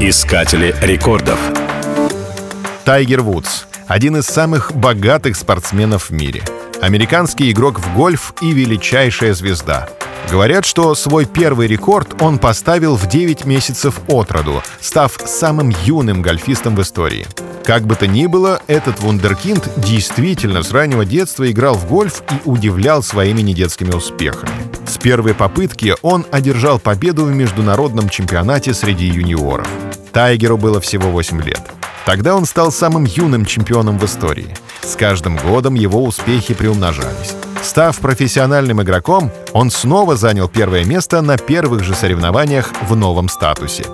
Искатели рекордов. Тайгер Вудс – один из самых богатых спортсменов в мире. Американский игрок в гольф и величайшая звезда. Говорят, что свой первый рекорд он поставил в 9 месяцев от роду, став самым юным гольфистом в истории. Как бы то ни было, этот вундеркинд действительно с раннего детства играл в гольф и удивлял своими недетскими успехами. С первой попытки он одержал победу в международном чемпионате среди юниоров. Тайгеру было всего 8 лет. Тогда он стал самым юным чемпионом в истории. С каждым годом его успехи приумножались. Став профессиональным игроком, он снова занял первое место на первых же соревнованиях в новом статусе.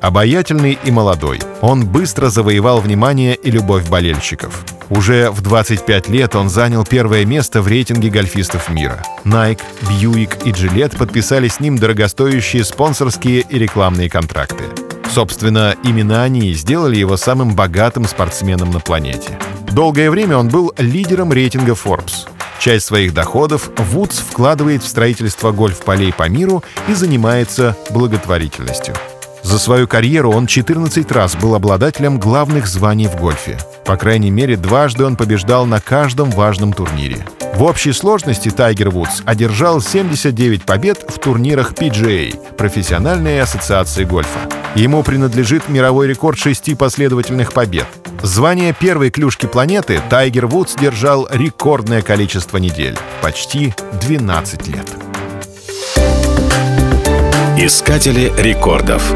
Обаятельный и молодой, он быстро завоевал внимание и любовь болельщиков. Уже в 25 лет он занял первое место в рейтинге гольфистов мира. Nike, Buick и Gillette подписали с ним дорогостоящие спонсорские и рекламные контракты. Собственно, именно они сделали его самым богатым спортсменом на планете. Долгое время он был лидером рейтинга Forbes. Часть своих доходов Вудс вкладывает в строительство гольф-полей по миру и занимается благотворительностью. За свою карьеру он 14 раз был обладателем главных званий в гольфе. По крайней мере, дважды он побеждал на каждом важном турнире. В общей сложности Тайгер Вудс одержал 79 побед в турнирах PGA, профессиональной ассоциации гольфа. Ему принадлежит мировой рекорд шести последовательных побед. Звание первой клюшки планеты Тайгер Вудс держал рекордное количество недель — почти 12 лет. Искатели рекордов.